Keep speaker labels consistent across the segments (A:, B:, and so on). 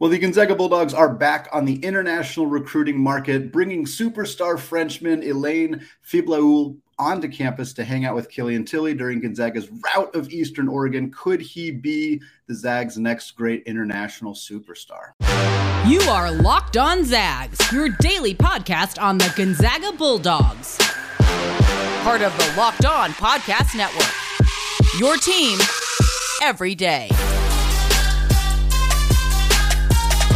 A: Well, the Gonzaga Bulldogs are back on the international recruiting market, bringing superstar Frenchman Ilane Fibleuil onto campus to hang out with Killian Tillie during Gonzaga's rout of Eastern Oregon. Could he be the Zags' next great international superstar?
B: You are Locked On Zags, your daily podcast on the Gonzaga Bulldogs. Part of the Locked On Podcast Network. Your team every day.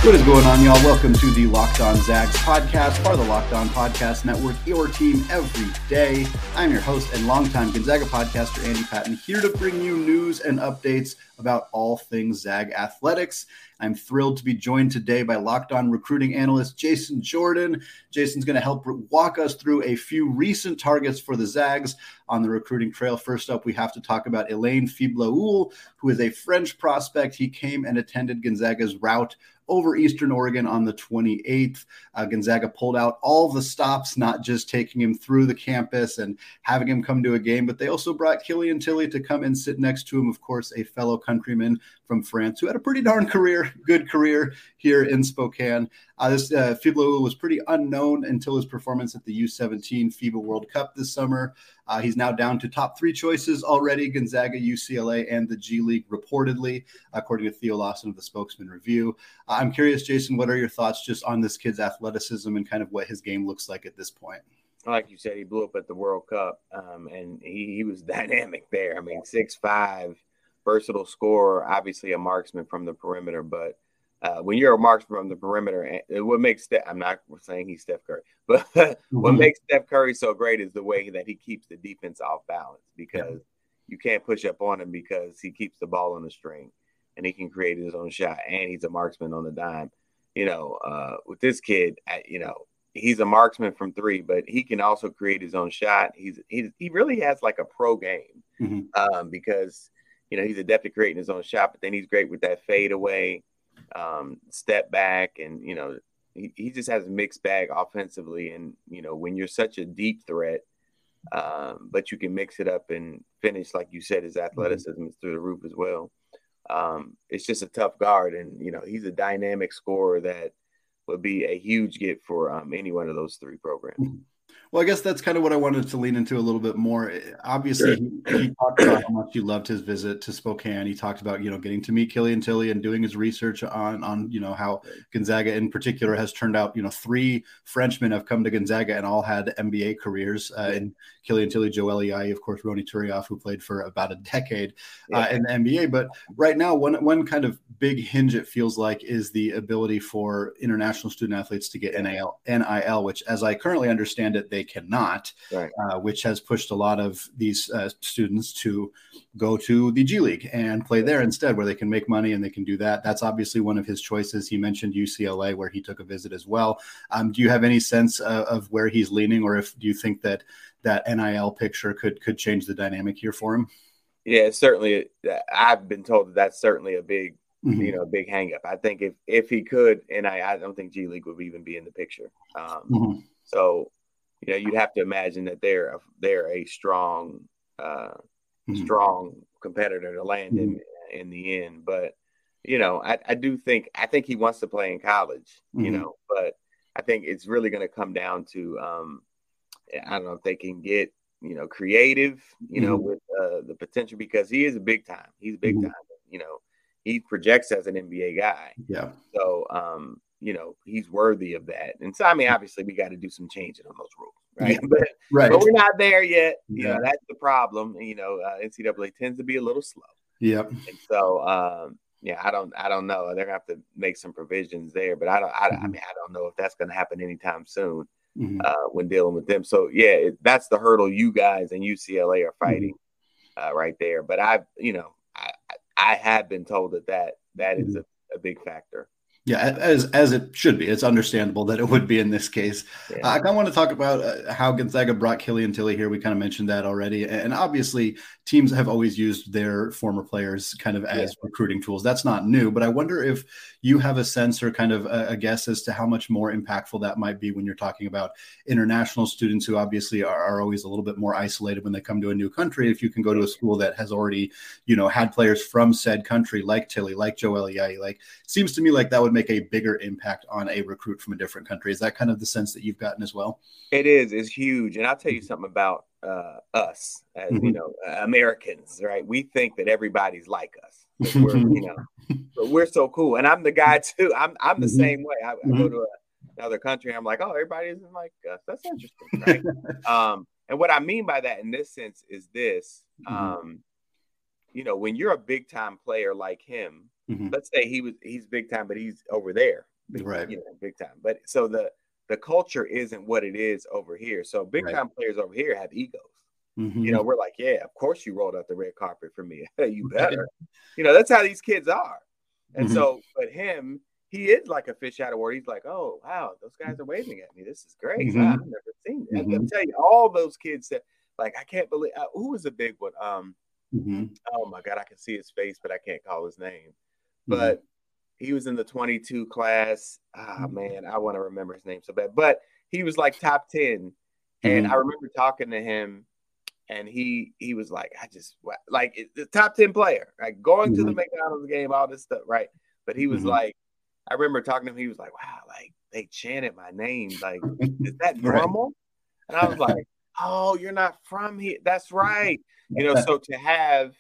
A: What is going on, y'all? Welcome to the Locked On Zags podcast, part of the Locked On Podcast Network, your team every day. I'm your host and longtime Gonzaga podcaster, Andy Patton, here to bring you news and updates about all things Zag athletics. I'm thrilled to be joined today by Locked On recruiting analyst Jason Jordan. Jason's going to help walk us through a few recent targets for the Zags on the recruiting trail. First up, we have to talk about Ilane Fibleuil, who is a French prospect. He came and attended Gonzaga's rout over Eastern Oregon on the 28th. Uh, Gonzaga pulled out all the stops, not just taking him through the campus and having him come to a game, but they also brought Killian Tillie to come and sit next to him, of course, a fellow countryman from France who had a pretty darn career, good career here in Spokane. Uh, this uh, was pretty unknown until his performance at the U17 FIBA World Cup this summer. Uh, he's now down to top three choices already Gonzaga, UCLA, and the G League, reportedly, according to Theo Lawson of the Spokesman Review. Uh, I'm curious, Jason, what are your thoughts just on this kid's athleticism and kind of what his game looks like at this point?
C: Like you said, he blew up at the World Cup, um, and he, he was dynamic there. I mean, six five, versatile scorer, obviously a marksman from the perimeter, but uh, when you're a marksman from the perimeter, and what makes Steph, I'm not saying he's Steph Curry, but mm-hmm. what makes Steph Curry so great is the way that he keeps the defense off balance because yeah. you can't push up on him because he keeps the ball on the string and he can create his own shot and he's a marksman on the dime. You know, uh, with this kid, you know, he's a marksman from three, but he can also create his own shot. He's he, he really has like a pro game mm-hmm. um, because you know he's adept at creating his own shot, but then he's great with that fade away um, step back, and you know he, he just has a mixed bag offensively. And you know when you're such a deep threat, um, but you can mix it up and finish like you said, his mm-hmm. athleticism mm-hmm. is through the roof as well. Um, it's just a tough guard, and you know he's a dynamic scorer that would be a huge get for um, any one of those three programs.
A: Well, I guess that's kind of what I wanted to lean into a little bit more. Obviously, sure. he, he, talked about how much he loved his visit to Spokane. He talked about you know getting to meet Killian Tillie and doing his research on on you know how Gonzaga in particular has turned out. You know, three Frenchmen have come to Gonzaga and all had NBA careers. Uh, and Killian Tillie, Joel of course, Ronny Turiaf, who played for about a decade uh, in the NBA. But right now, one one kind of big hinge it feels like is the ability for international student athletes to get NIL, NIL, which, as I currently understand it, they they cannot, right. uh, which has pushed a lot of these uh, students to go to the G League and play there instead, where they can make money and they can do that. That's obviously one of his choices. He mentioned UCLA, where he took a visit as well. Um, do you have any sense uh, of where he's leaning, or if do you think that that NIL picture could could change the dynamic here for him?
C: Yeah, certainly. I've been told that that's certainly a big Mm-hmm. you know, big hangup. I think if if he could, and I, I don't think G League would even be in the picture. Um, mm-hmm. So you know, you'd have to imagine that they're a, they're a strong, uh, mm-hmm. strong competitor to land mm-hmm. in in the end. But you know, I, I do think I think he wants to play in college. Mm-hmm. You know, but I think it's really going to come down to um, I don't know if they can get you know creative, you know, mm-hmm. with uh, the potential because he is a big time. He's big mm-hmm. time. You know, he projects as an NBA guy.
A: Yeah.
C: So um, you know he's worthy of that. And so I mean, obviously, we got to do some changing on those rules, right? Yeah, but, right. but we're not there yet. Yeah. Know, that's the problem. You know, uh, NCAA tends to be a little slow.
A: Yep.
C: And so, um, yeah, I don't, I don't know. They're gonna have to make some provisions there, but I don't, I, mm-hmm. I mean, I don't know if that's gonna happen anytime soon mm-hmm. uh, when dealing with them. So yeah, it, that's the hurdle you guys and UCLA are fighting mm-hmm. uh, right there. But I, you know, I, I have been told that that that is mm-hmm. a, a big factor.
A: Yeah, as as it should be. It's understandable that it would be in this case. Yeah. Uh, I kind of want to talk about uh, how Gonzaga brought Killian Tillie here. We kind of mentioned that already, and obviously teams have always used their former players kind of as yeah. recruiting tools. That's not new, but I wonder if you have a sense or kind of a, a, guess as to how much more impactful that might be when you're talking about international students who obviously are, are always a little bit more isolated when they come to a new country. If you can go to a school that has already, you know, had players from said country like Tillie, like Joel Ayayi, like seems to me like that would make a bigger impact on a recruit from a different country. Is that kind of the sense that you've gotten as well?
C: It is. It's huge. And I'll tell you something about uh, us as mm-hmm. you know Americans, right? We think that everybody's like us. We're, you know, but we're so cool. And I'm the guy too. I'm I'm the mm-hmm. same way. I, I go mm-hmm. to a, another country. I'm like, oh, everybody isn't like us. That's interesting, right? um, and what I mean by that in this sense is this. Mm-hmm. Um, you know, when you're a big time player like him, mm-hmm. let's say he was he's big time, but he's over there, big,
A: right?
C: You know, big time. But so the the culture isn't what it is over here. So big right. time players over here have egos. Mm-hmm. You know, we're like, yeah, of course you rolled out the red carpet for me. you better. you know, that's how these kids are. And mm-hmm. so, but him, he is like a fish out of water. He's like, oh wow, those guys are waving at me. This is great. Mm-hmm. I've never seen that. Mm-hmm. I'm telling you, all those kids that like, I can't believe uh, who was a big one. Um, mm-hmm. oh my god, I can see his face, but I can't call his name. Mm-hmm. But he was in the 22 class. Ah mm-hmm. man, I want to remember his name so bad. But he was like top 10, and mm-hmm. I remember talking to him and he he was like, I just like the top ten player, like going mm-hmm. to the McDonald's game, all this stuff, right? But he was mm-hmm. like, I remember talking to him. He was like, Wow, like they chanted my name, like is that normal? right. And I was like, Oh, you're not from here. That's right. You know, so to have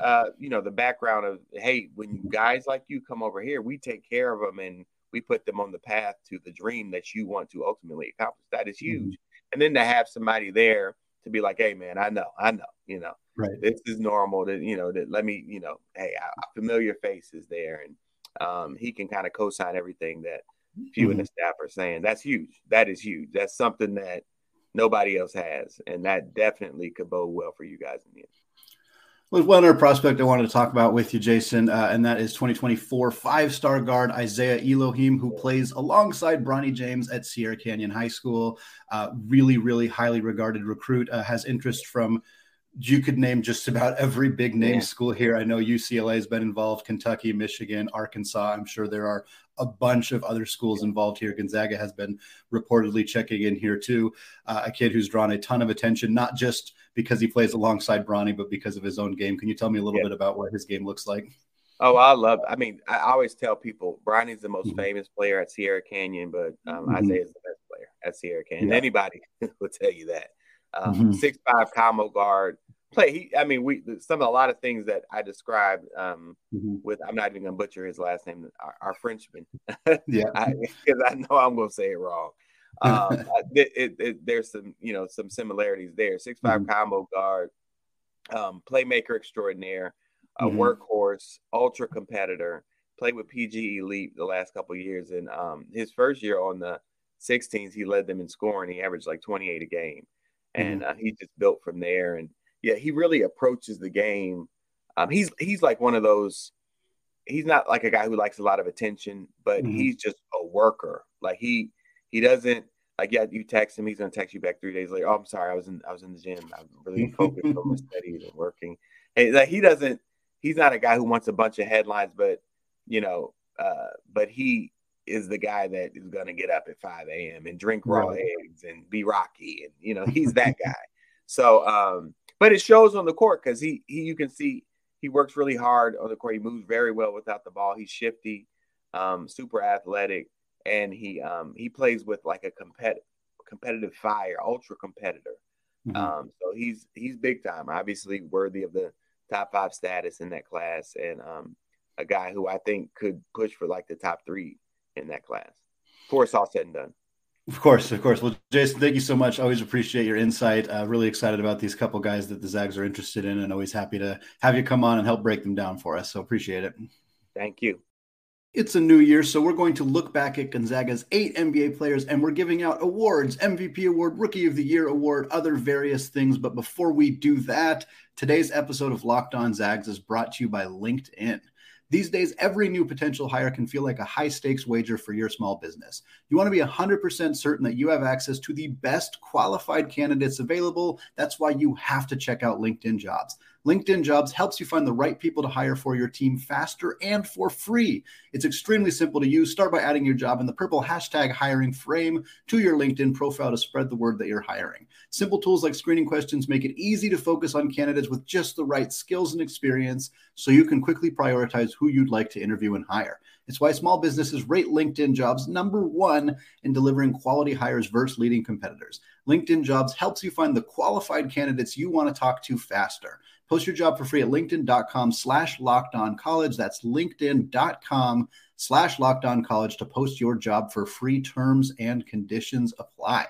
C: uh, you know, the background of hey, when guys like you come over here, we take care of them and we put them on the path to the dream that you want to ultimately accomplish. That is huge. Mm-hmm. And then to have somebody there to be like, hey man, I know, I know, you know,
A: right.
C: this is normal. That you know, that let me, you know, hey, a familiar face is there, and um, he can kind of co-sign everything that you mm-hmm. and the mm-hmm. staff are saying. That's huge. That is huge. That's something that nobody else has, and that definitely could bode well for you guys in the end.
A: Well, one other prospect I wanted to talk about with you, Jason, uh, and that is 2024 five star guard Isaiah Elohim, who plays alongside Bronny James at Sierra Canyon High School. Uh, really, really highly regarded recruit, uh, has interest from you could name just about every big name yeah. school here. I know UCLA has been involved, Kentucky, Michigan, Arkansas. I'm sure there are a bunch of other schools involved here. Gonzaga has been reportedly checking in here too. Uh, a kid who's drawn a ton of attention, not just because he plays alongside Bronny, but because of his own game. Can you tell me a little yeah. bit about what his game looks like?
C: Oh, I love. I mean, I always tell people Bronny's the most mm-hmm. famous player at Sierra Canyon, but um, mm-hmm. Isaiah's the best player at Sierra Canyon. Yeah. Anybody will tell you that. Um, mm-hmm. Six five combo guard, play. He, I mean, we some of a lot of things that I described um, mm-hmm. with. I'm not even gonna butcher his last name. Our, our Frenchman.
A: yeah,
C: because I, I, know I'm gonna say it wrong. Um, it, it, it, there's some, you know, some similarities there. Six five mm-hmm. combo guard, um, playmaker extraordinaire, a mm-hmm. workhorse, ultra competitor. Played with PG Elite the last couple years, and um, his first year on the 16s, he led them in scoring. He averaged like 28 a game, and mm-hmm. uh, he just built from there. And yeah, he really approaches the game. Um, he's he's like one of those. He's not like a guy who likes a lot of attention, but mm-hmm. he's just a worker. Like he he doesn't like yeah, you text him, he's gonna text you back three days later. Oh, I'm sorry, I was in I was in the gym. I'm really focused on my studies and working. And like he doesn't he's not a guy who wants a bunch of headlines, but you know, uh, but he is the guy that is gonna get up at 5 a.m. and drink raw right. eggs and be rocky. And you know, he's that guy. So um but it shows on the court because he he you can see he works really hard on the court. He moves very well without the ball. He's shifty, um, super athletic, and he um, he plays with like a competitive competitive fire, ultra competitor. Mm-hmm. Um, so he's he's big time, obviously worthy of the top five status in that class, and um, a guy who I think could push for like the top three in that class before it's all said and done.
A: Of course, of course. Well, Jason, thank you so much. Always appreciate your insight. Uh, really excited about these couple guys that the Zags are interested in, and always happy to have you come on and help break them down for us. So appreciate it.
C: Thank you.
A: It's a new year, so we're going to look back at Gonzaga's eight NBA players, and we're giving out awards: MVP award, Rookie of the Year award, other various things. But before we do that, today's episode of Locked On Zags is brought to you by LinkedIn. These days, every new potential hire can feel like a high stakes wager for your small business. You want to be 100% certain that you have access to the best qualified candidates available. That's why you have to check out LinkedIn Jobs. LinkedIn Jobs helps you find the right people to hire for your team faster and for free. It's extremely simple to use. Start by adding your job in the purple hashtag hiring frame to your LinkedIn profile to spread the word that you're hiring. Simple tools like screening questions make it easy to focus on candidates with just the right skills and experience so you can quickly prioritize who you'd like to interview and hire. It's why small businesses rate LinkedIn jobs number one in delivering quality hires versus leading competitors. LinkedIn jobs helps you find the qualified candidates you want to talk to faster. Post your job for free at linkedin.com slash locked on college. That's linkedin.com slash locked on college to post your job for free terms and conditions apply.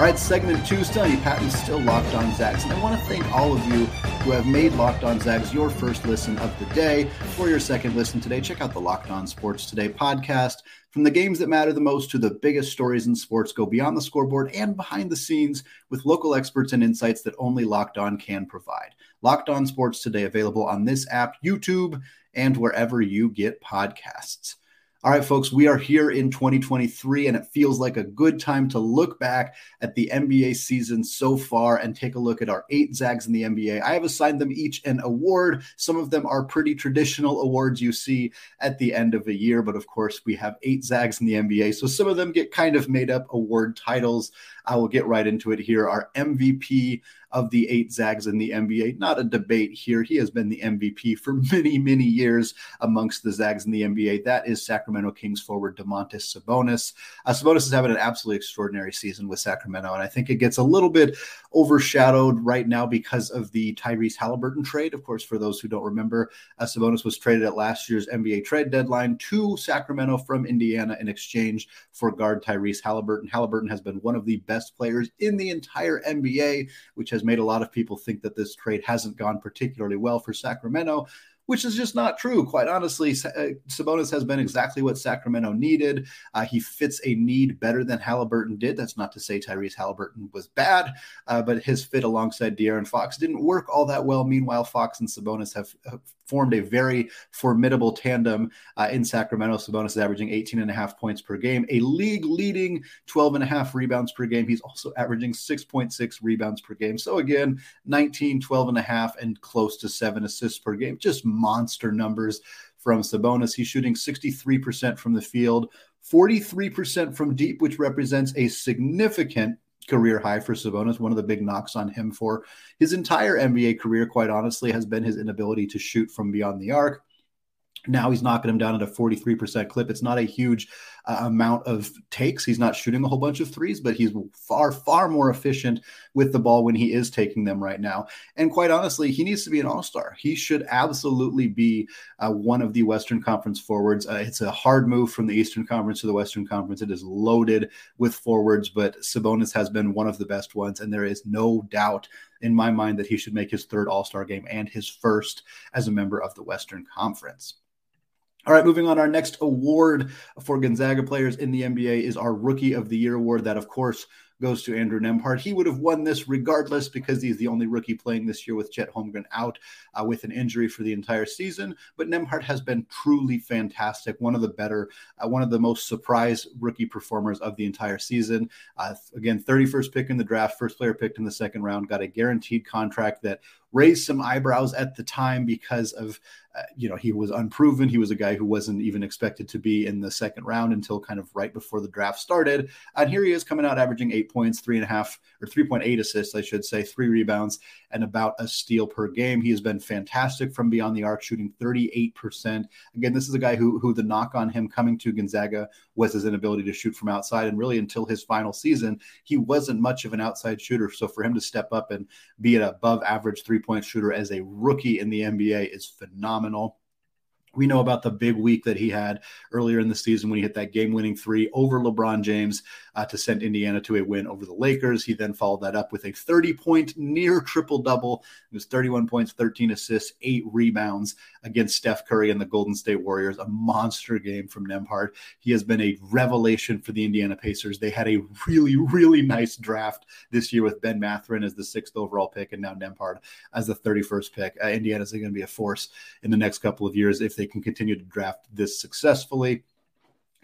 A: All right, segment two, Stoney Patton still locked on Zags. And I want to thank all of you who have made Locked On Zags your first listen of the day. For your second listen today, check out the Locked On Sports Today podcast. From the games that matter the most to the biggest stories in sports, go beyond the scoreboard and behind the scenes with local experts and insights that only Locked On can provide. Locked On Sports Today available on this app, YouTube, and wherever you get podcasts. All right, folks, we are here in 2023, and it feels like a good time to look back at the NBA season so far and take a look at our eight Zags in the NBA. I have assigned them each an award. Some of them are pretty traditional awards you see at the end of a year, but of course, we have eight Zags in the NBA. So some of them get kind of made up award titles. I will get right into it here. Our MVP of the eight Zags in the NBA. Not a debate here. He has been the MVP for many, many years amongst the Zags in the NBA. That is Sacramento Kings forward Domantas Sabonis. Uh, Sabonis is having an absolutely extraordinary season with Sacramento, and I think it gets a little bit overshadowed right now because of the Tyrese Halliburton trade. Of course, for those who don't remember, uh, Sabonis was traded at last year's NBA trade deadline to Sacramento from Indiana in exchange for guard Tyrese Halliburton. Halliburton has been one of the best players in the entire NBA, which has has made a lot of people think that this trade hasn't gone particularly well for Sacramento which is just not true. Quite honestly, uh, Sabonis has been exactly what Sacramento needed. Uh, he fits a need better than Halliburton did. That's not to say Tyrese Halliburton was bad, uh, but his fit alongside De'Aaron Fox didn't work all that well. Meanwhile, Fox and Sabonis have, have formed a very formidable tandem uh, in Sacramento. Sabonis is averaging 18 and a half points per game, a league leading 12 and a half rebounds per game. He's also averaging 6.6 rebounds per game. So again, 19, 12 and a half, and close to seven assists per game. Just monster numbers from Sabonis. He's shooting 63% from the field, 43% from deep, which represents a significant career high for Sabonis. One of the big knocks on him for his entire NBA career, quite honestly, has been his inability to shoot from beyond the arc. Now he's knocking him down at a 43% clip. It's not a huge uh, amount of takes. He's not shooting a whole bunch of threes, but he's far, far more efficient with the ball when he is taking them right now. And quite honestly, he needs to be an all star. He should absolutely be uh, one of the Western Conference forwards. Uh, it's a hard move from the Eastern Conference to the Western Conference. It is loaded with forwards, but Sabonis has been one of the best ones. And there is no doubt in my mind that he should make his third all star game and his first as a member of the Western Conference. All right, moving on. Our next award for Gonzaga players in the NBA is our Rookie of the Year award. That, of course, goes to Andrew Nembhard. He would have won this regardless because he's the only rookie playing this year with Chet Holmgren out uh, with an injury for the entire season. But Nemhart has been truly fantastic. One of the better, uh, one of the most surprise rookie performers of the entire season. Uh, again, 31st pick in the draft, first player picked in the second round, got a guaranteed contract that raised some eyebrows at the time because of uh, you know he was unproven he was a guy who wasn't even expected to be in the second round until kind of right before the draft started and here he is coming out averaging points three and a half or 3.8 assists i should say three rebounds and about a steal per game. He has been fantastic from beyond the arc shooting 38% again this is a guy who who the knock on him coming to gonzaga was his inability to shoot from outside and really until his final season he wasn't much of an outside shooter. So for him to step up and be an above average three point shooter as a rookie in the nba is phenomenal phenomenal. We know about the big week that he had earlier in the season when he hit that game winning three over LeBron James uh, to send Indiana to a win over the Lakers. He then followed that up with a 30 point near triple double. It was 31 points, 13 assists, eight rebounds against Steph Curry and the Golden State Warriors. A monster game from Nembhard. He has been a revelation for the Indiana Pacers. They had a really, really nice draft this year with Ben Mathurin as the sixth overall pick and now Nembhard as the 31st pick. Uh, Indiana's going to be a force in the next couple of years if they can continue to draft this successfully.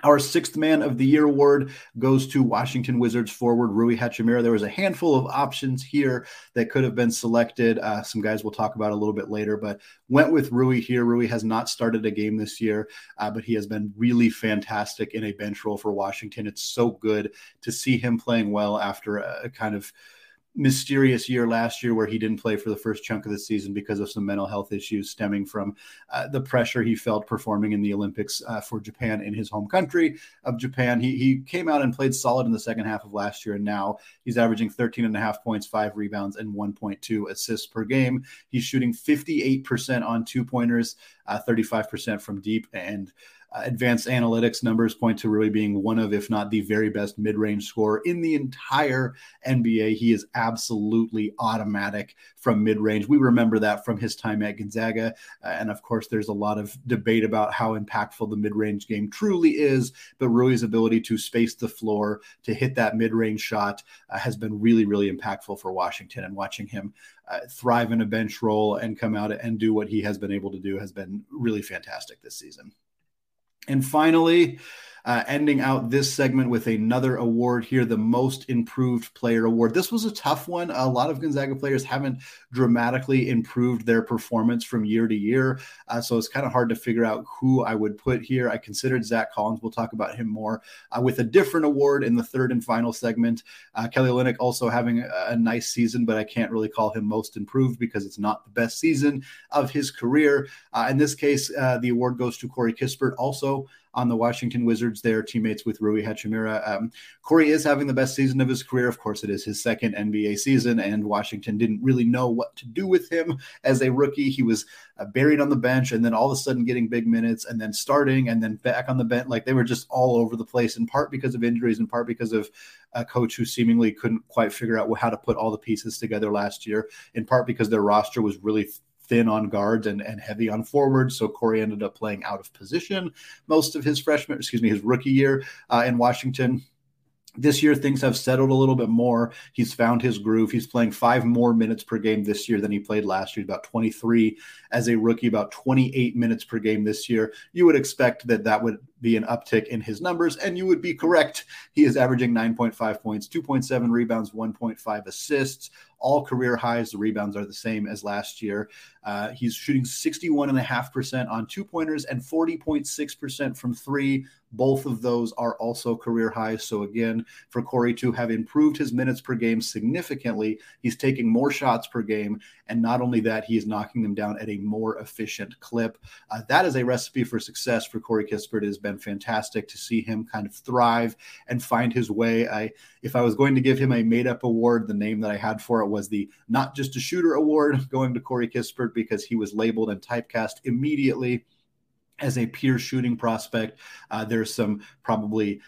A: Our sixth man of the year award goes to Washington Wizards forward Rui Hachimura. There was a handful of options here that could have been selected. Uh, some guys we'll talk about a little bit later, but went with Rui here. Rui has not started a game this year, uh, but he has been really fantastic in a bench role for Washington. It's so good to see him playing well after a, a kind of mysterious year last year where he didn't play for the first chunk of the season because of some mental health issues stemming from uh, the pressure he felt performing in the Olympics uh, for Japan in his home country of Japan. He, he came out and played solid in the second half of last year, and now he's averaging 13 and a half points, five rebounds, and 1.2 assists per game. He's shooting 58% on two pointers, uh, 35% from deep, and uh, advanced analytics numbers point to really being one of, if not the very best mid range scorer in the entire NBA. He is absolutely automatic from mid range. We remember that from his time at Gonzaga. Uh, and of course, there's a lot of debate about how impactful the mid range game truly is. But Rui's ability to space the floor, to hit that mid range shot, uh, has been really, really impactful for Washington. And watching him uh, thrive in a bench role and come out and do what he has been able to do has been really fantastic this season. And finally, uh, ending out this segment with another award here, the Most Improved Player Award. This was a tough one. A lot of Gonzaga players haven't dramatically improved their performance from year to year. Uh, so it's kind of hard to figure out who I would put here. I considered Zach Collins. We'll talk about him more uh, with a different award in the third and final segment. Uh, Kelly Olynyk also having a, a nice season, but I can't really call him Most Improved because it's not the best season of his career. Uh, in this case, uh, the award goes to Corey Kispert also on the Washington Wizards. They're teammates with Rui Hachimura. Um, Corey is having the best season of his career. Of course, it is his second NBA season, and Washington didn't really know what to do with him as a rookie. He was uh, buried on the bench, and then all of a sudden getting big minutes, and then starting, and then back on the bench. Like they were just all over the place, in part because of injuries, in part because of a coach who seemingly couldn't quite figure out how to put all the pieces together last year, in part because their roster was really thin on guards and, and heavy on forwards. So Corey ended up playing out of position most of his freshman, excuse me, his rookie year uh, in Washington. This year, things have settled a little bit more. He's found his groove. He's playing five more minutes per game this year than he played last year, about 23 as a rookie, about 28 minutes per game this year. You would expect that that would be an uptick in his numbers, and you would be correct. He is averaging 9.5 points, 2.7 rebounds, 1.5 assists, all career highs. The rebounds are the same as last year. Uh, he's shooting 61.5% on two pointers and 40.6% from three. Both of those are also career highs. So, again, for Corey to have improved his minutes per game significantly, he's taking more shots per game. And not only that, he is knocking them down at a more efficient clip. Uh, that is a recipe for success for Corey Kispert. It has been fantastic to see him kind of thrive and find his way. I, if I was going to give him a made up award, the name that I had for it was the Not Just a Shooter Award going to Corey Kispert because he was labeled and typecast immediately as a pure shooting prospect. Uh, there's some probably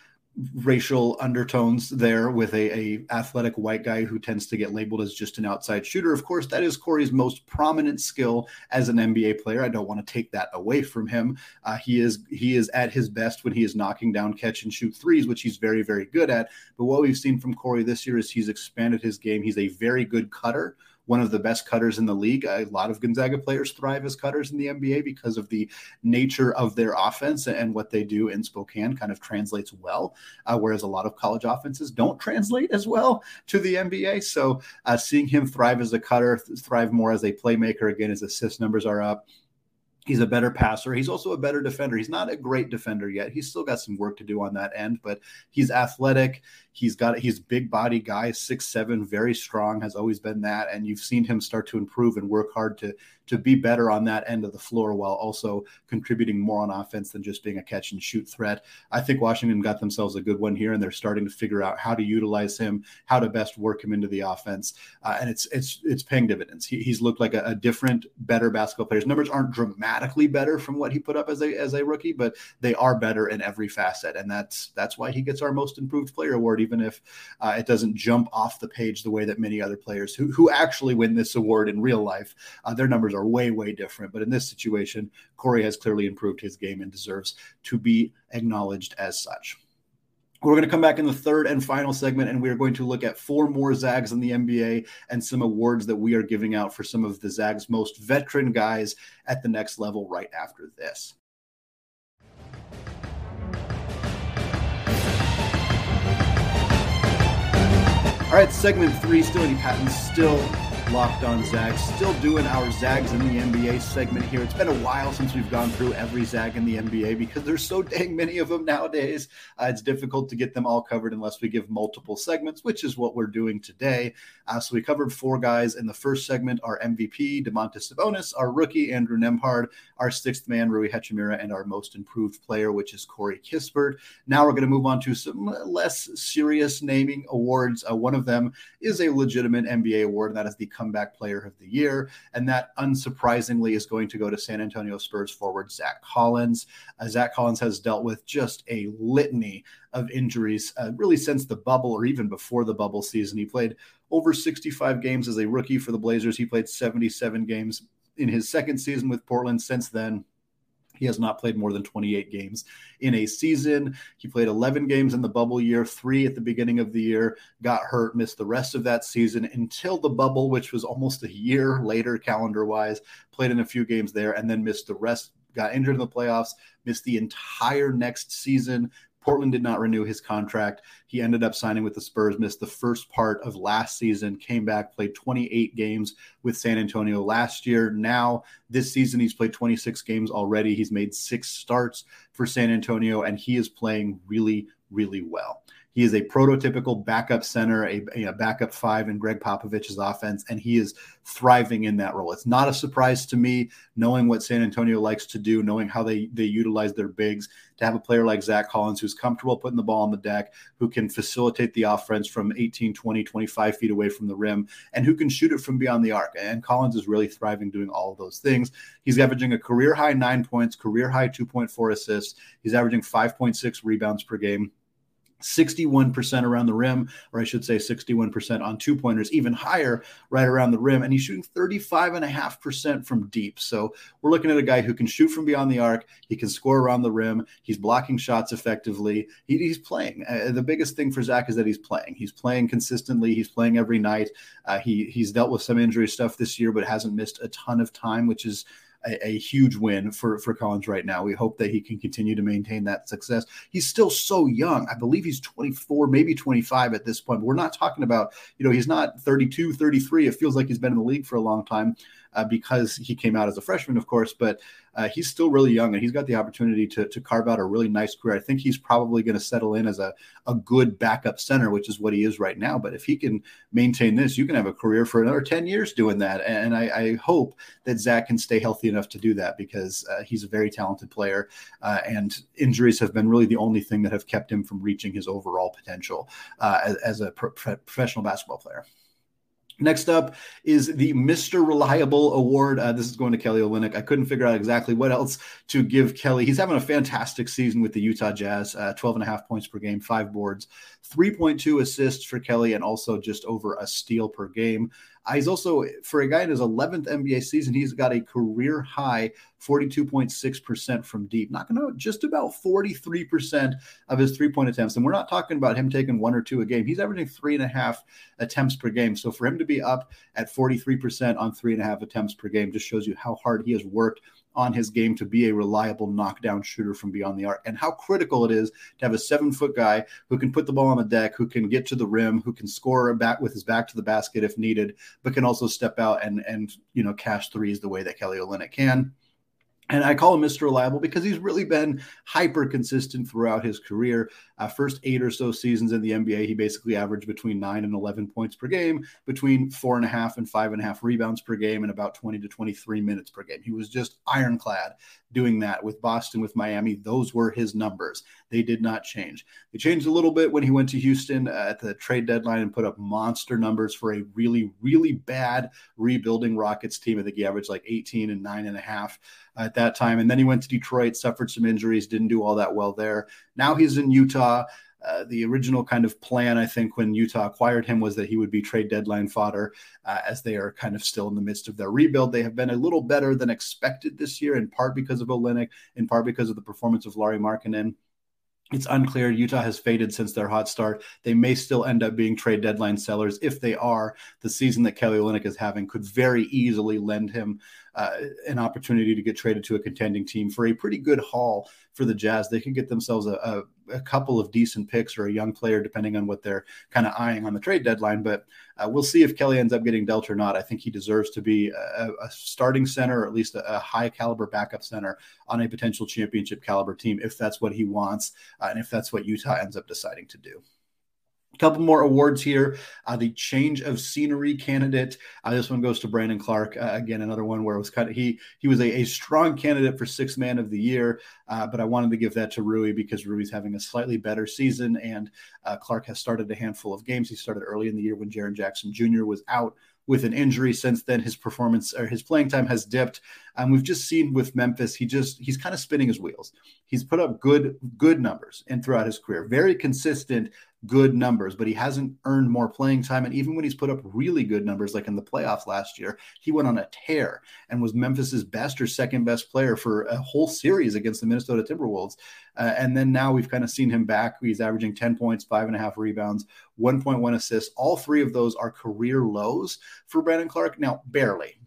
A: racial undertones there with a, a athletic white guy who tends to get labeled as just an outside shooter. Of course, that is Corey's most prominent skill as an NBA player. I don't want to take that away from him. Uh, he is he is at his best when he is knocking down catch and shoot threes, which he's very very good at. But what we've seen from Corey this year is he's expanded his game. He's a very good cutter one of the best cutters in the league. A lot of Gonzaga players thrive as cutters in the NBA because of the nature of their offense and what they do in Spokane kind of translates well, uh, whereas a lot of college offenses don't translate as well to the NBA. So uh, seeing him thrive as a cutter, thrive more as a playmaker, again, his assist numbers are up. He's a better passer. He's also a better defender. He's not a great defender yet. He's still got some work to do on that end, but he's athletic. He's got he's big body guy, six seven, very strong, has always been that. And you've seen him start to improve and work hard to to be better on that end of the floor while also contributing more on offense than just being a catch and shoot threat. I think Washington got themselves a good one here, and they're starting to figure out how to utilize him, how to best work him into the offense, uh, and it's it's it's paying dividends. He, he's looked like a, a different, better basketball player. His numbers aren't dramatically better from what he put up as a as a rookie, but they are better in every facet, and that's that's why he gets our most improved player award even if uh, it doesn't jump off the page the way that many other players who, who actually win this award in real life, uh, their numbers are way, way different. But in this situation, Corey has clearly improved his game and deserves to be acknowledged as such. We're going to come back in the third and final segment, and we are going to look at four more Zags in the NBA and some awards that we are giving out for some of the Zags' most veteran guys at the next level right after this. All right, segment three, still Andy Patton, still Locked On Zags. Still doing our Zags in the NBA segment here. It's been a while since we've gone through every Zag in the NBA because there's so dang many of them nowadays. Uh, it's difficult to get them all covered unless we give multiple segments, which is what we're doing today. Uh, so we covered four guys in the first segment: our MVP, Domantas Sabonis, our rookie Andrew Nembhard, our sixth man Rui Hachimura, and our most improved player, which is Corey Kispert. Now we're going to move on to some less serious naming awards. Uh, one of them is a legitimate NBA award, and that is the Comeback Player of the Year. And that, unsurprisingly, is going to go to San Antonio Spurs forward Zach Collins. Uh, Zach Collins has dealt with just a litany of injuries, uh, really since the bubble or even before the bubble season. He played over 65 games as a rookie for the Blazers. He played 77 games in his second season with Portland. Since then, he has not played more than 28 games in a season. He played 11 games in the bubble year, three at the beginning of the year, got hurt, missed the rest of that season until the bubble, which was almost a year later, calendar wise, played in a few games there, and then missed the rest. Got injured in the playoffs, missed the entire next season, Portland did not renew his contract. He ended up signing with the Spurs, missed the first part of last season, came back, played 28 games with San Antonio last year. Now, this season, he's played 26 games already. He's made six starts for San Antonio, and he is playing really, really well. He is a prototypical backup center, a, a, backup five in Gregg Popovich's offense, and he is thriving in that role. It's not a surprise to me, knowing what San Antonio likes to do, knowing how they they utilize their bigs, to have a player like Zach Collins who's comfortable putting the ball on the deck, who can facilitate the offense from 18, 20, 25 feet away from the rim, and who can shoot it from beyond the arc. And Collins is really thriving doing all of those things. He's averaging a career high nine points, career high 2.4 assists. He's averaging 5.6 rebounds per game. 61% around the rim, or I should say 61% on two pointers, even higher right around the rim. And he's shooting 35.5% from deep. So we're looking at a guy who can shoot from beyond the arc. He can score around the rim. He's blocking shots effectively. He, he's playing. Uh, the biggest thing for Zach is that he's playing. He's playing consistently. He's playing every night. Uh, he, he's dealt with some injury stuff this year, but hasn't missed a ton of time, which is a, a, huge win for for Collins right now. We hope that he can continue to maintain that success. He's still so young. I believe he's 24, maybe 25 at this point. But we're not talking about, you know, he's not 32, 33. It feels like he's been in the league for a long time uh, because he came out as a freshman, of course, but uh, he's still really young and he's got the opportunity to, to carve out a really nice career. I think he's probably going to settle in as a, a good backup center, which is what he is right now. But if he can maintain this, you can have a career for another 10 years doing that. And I, I hope that Zach can stay healthy enough to do that because uh, he's a very talented player. Uh, and injuries have been really the only thing that have kept him from reaching his overall potential uh, as, as, a pro- professional basketball player. Next up is the Mr. Reliable Award. Uh, this is going to Kelly Olynyk. I couldn't figure out exactly what else to give Kelly. He's having a fantastic season with the Utah Jazz, uh, 12 and a half points per game, five boards, 3.2 assists for Kelly, and also just over a steal per game. Uh, he's also, for a guy in his 11th NBA season, he's got a career high 42.6% from deep, knocking out just about 43% of his three point attempts. And we're not talking about him taking one or two a game. He's averaging three and a half attempts per game. So for him to be up at 43% on three and a half attempts per game just shows you how hard he has worked on his game to be a reliable knockdown shooter from beyond the arc and how critical it is to have a seven foot guy who can put the ball on the deck, who can get to the rim, who can score back with his back to the basket if needed, but can also step out and and you know cash threes the way that Kelly Olynyk can. And I call him Mr. Reliable because he's really been hyper consistent throughout his career. Uh, first eight or so seasons in the NBA, he basically averaged between nine and 11 points per game, between four and a half and five and a half rebounds per game, and about 20 to 23 minutes per game. He was just ironclad doing that with Boston, with Miami. Those were his numbers. They did not change. They changed a little bit when he went to Houston uh, at the trade deadline and put up monster numbers for a really, really bad rebuilding Rockets team. I think he averaged like 18 and nine and a half at that time. And then he went to Detroit, suffered some injuries, didn't do all that well there. Now he's in Utah. Uh, the original kind of plan, I think, when Utah acquired him was that he would be trade deadline fodder uh, as they are kind of still in the midst of their rebuild. They have been a little better than expected this year, in part because of Olynyk, in part because of the performance of Lauri Markkanen. It's unclear. Utah has faded since their hot start. They may still end up being trade deadline sellers. If they are, the season that Kelly Olynyk is having could very easily lend him uh, an opportunity to get traded to a contending team for a pretty good haul for the Jazz. They could get themselves a, a a couple of decent picks or a young player, depending on what they're kind of eyeing on the trade deadline. But uh, we'll see if Kelly ends up getting dealt or not. I think he deserves to be a, a starting center or at least a, a, high caliber backup center on a potential championship caliber team if that's what he wants uh, and if that's what Utah ends up deciding to do. Couple more awards here. Uh, the change of scenery candidate. Uh, this one goes to Brandon Clarke. Uh, again, another one where it was kind of he he was a, a strong candidate for six man of the year, uh, but I wanted to give that to Rui because Rui's having a slightly better season, and uh, Clarke has started a handful of games. He started early in the year when Jaren Jackson Jr. was out with an injury. Since then, his performance or his playing time has dipped. And we've just seen with Memphis, he just he's kind of spinning his wheels. He's put up good good numbers and throughout his career, very consistent good numbers, but he hasn't earned more playing time. And even when he's put up really good numbers, like in the playoffs last year, he went on a tear and was Memphis's best or second best player for a whole series against the Minnesota Timberwolves. Uh, and then now we've kind of seen him back. He's averaging 10 points, five and a half rebounds, 1.1 assists. All three of those are career lows for Brandon Clarke. Now, barely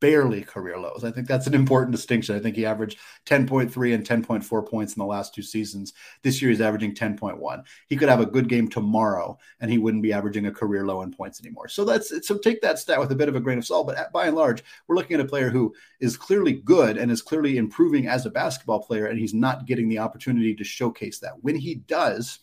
A: barely career lows. I think that's an important distinction. I think he averaged 10.3 and 10.4 points in the last two seasons. This year he's averaging 10.1. He could have a good game tomorrow and he wouldn't be averaging a career low in points anymore. So that's so take that stat with a bit of a grain of salt, but by and large, we're looking at a player who is clearly good and is clearly improving as a basketball player and he's not getting the opportunity to showcase that. When he does,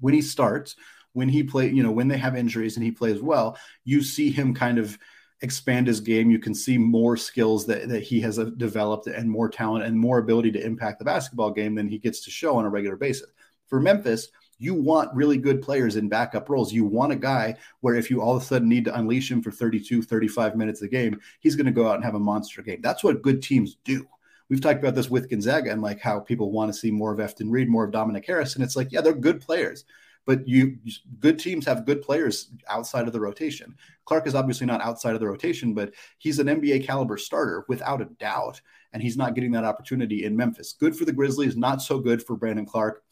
A: when he starts, when he play, you know, when they have injuries and he plays well, you see him kind of expand his game. You can see more skills that, that he has uh, developed and more talent and more ability to impact the basketball game than he gets to show on a regular basis. For Memphis, you want really good players in backup roles. You want a guy where if you all of a sudden need to unleash him for 32, 35 minutes a game, he's going to go out and have a monster game. That's what good teams do. We've talked about this with Gonzaga and like how people want to see more of Efton Reid, more of Dominick Harris. And it's like, yeah, they're good players but you good teams have good players outside of the rotation. Clarke is obviously not outside of the rotation, but he's an NBA caliber starter without a doubt, and he's not getting that opportunity in Memphis. Good for the Grizzlies, not so good for Brandon Clarke.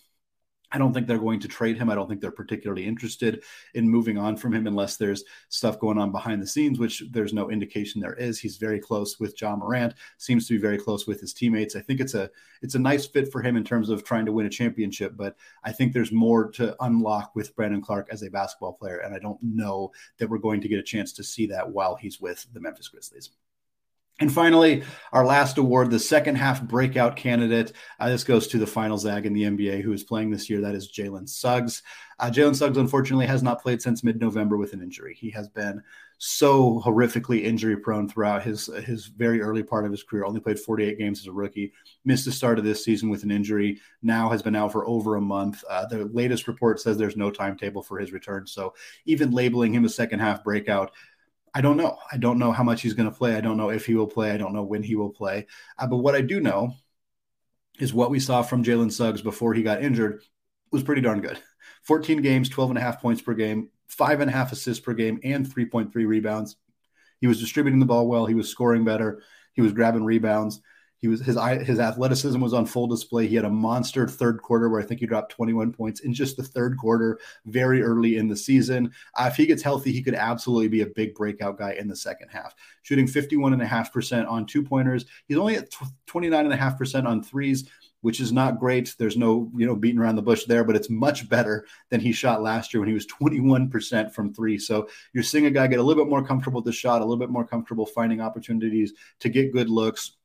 A: I don't think they're going to trade him. I don't think they're particularly interested in moving on from him unless there's stuff going on behind the scenes, which there's no indication there is. He's very close with Ja Morant, seems to be very close with his teammates. I think it's a it's a nice fit for him in terms of trying to win a championship, but I think there's more to unlock with Brandon Clarke as a basketball player, and I don't know that we're going to get a chance to see that while he's with the Memphis Grizzlies. And finally, our last award, the second half breakout candidate. Uh, this goes to the final Zag in the NBA who is playing this year. That is Jalen Suggs. Uh, Jalen Suggs, unfortunately, has not played since mid November with an injury. He has been so horrifically injury prone throughout his, his very early part of his career. Only played 48 games as a rookie. Missed the start of this season with an injury. Now has been out for over a month. Uh, the latest report says there's no timetable for his return. So even labeling him a second half breakout I don't know. I don't know how much he's going to play. I don't know if he will play. I don't know when he will play. Uh, but what I do know is what we saw from Jalen Suggs before he got injured was pretty darn good. 14 games, 12 and a half points per game, five and a half assists per game, and 3.3 rebounds. He was distributing the ball well. He was scoring better. He was grabbing rebounds. He was his his athleticism was on full display. He had a monster third quarter where I think he dropped 21 points in just the third quarter, very early in the season. Uh, if he gets healthy, he could absolutely be a big breakout guy in the second half. Shooting 51.5% on two pointers. He's only at 29.5% on threes which is not great. There's no, you know, beating around the bush there, but it's much better than he shot last year when he was 21% from three. So you're seeing a guy get a little bit more comfortable with the shot, a little bit more comfortable finding opportunities to get good looks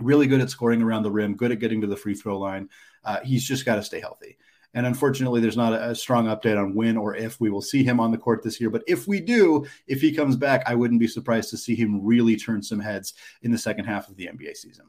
A: really good at scoring around the rim, good at getting to the free throw line. Uh, he's just got to stay healthy. And unfortunately, there's not a, a, strong update on when or if we will see him on the court this year. But if we do, if he comes back, I wouldn't be surprised to see him really turn some heads in the second half of the NBA season.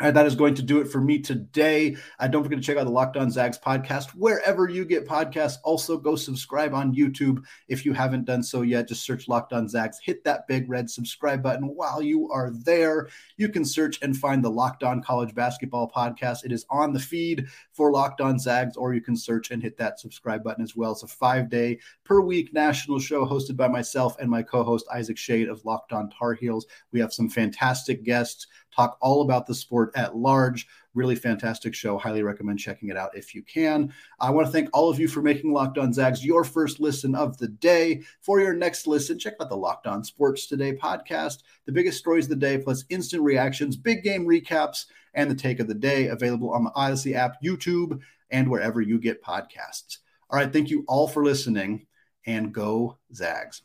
A: All right, that is going to do it for me today. Uh, don't forget to check out the Locked On Zags podcast wherever you get podcasts. Also, go subscribe on YouTube if you haven't done so yet. Just search Locked On Zags, hit that big red subscribe button. While you are there, you can search and find the Locked On College Basketball podcast. It is on the feed for Locked On Zags, or you can search and hit that subscribe button as well. It's a five day per week national show hosted by myself and my co host Isaac Schade of Locked On Tar Heels. We have some fantastic guests talk all about the sport at large. Really fantastic show. Highly recommend checking it out if you can. I want to thank all of you for making Locked On Zags your first listen of the day. For your next listen, check out the Locked On Sports Today podcast. The biggest stories of the day, plus instant reactions, big game recaps, and the take of the day available on the Odyssey app, YouTube, and wherever you get podcasts. All right. Thank you all for listening and go Zags.